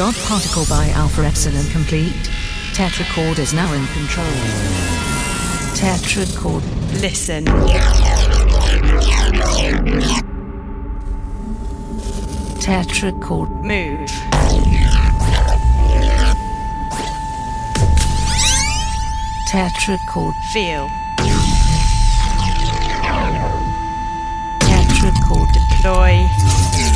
Dot particle by Alpha Epsilon complete. Tetrachord is now in control. Tetrachord. Listen. Tetrachord. Move. Tetrachord. Feel. Tetrachord. Deploy.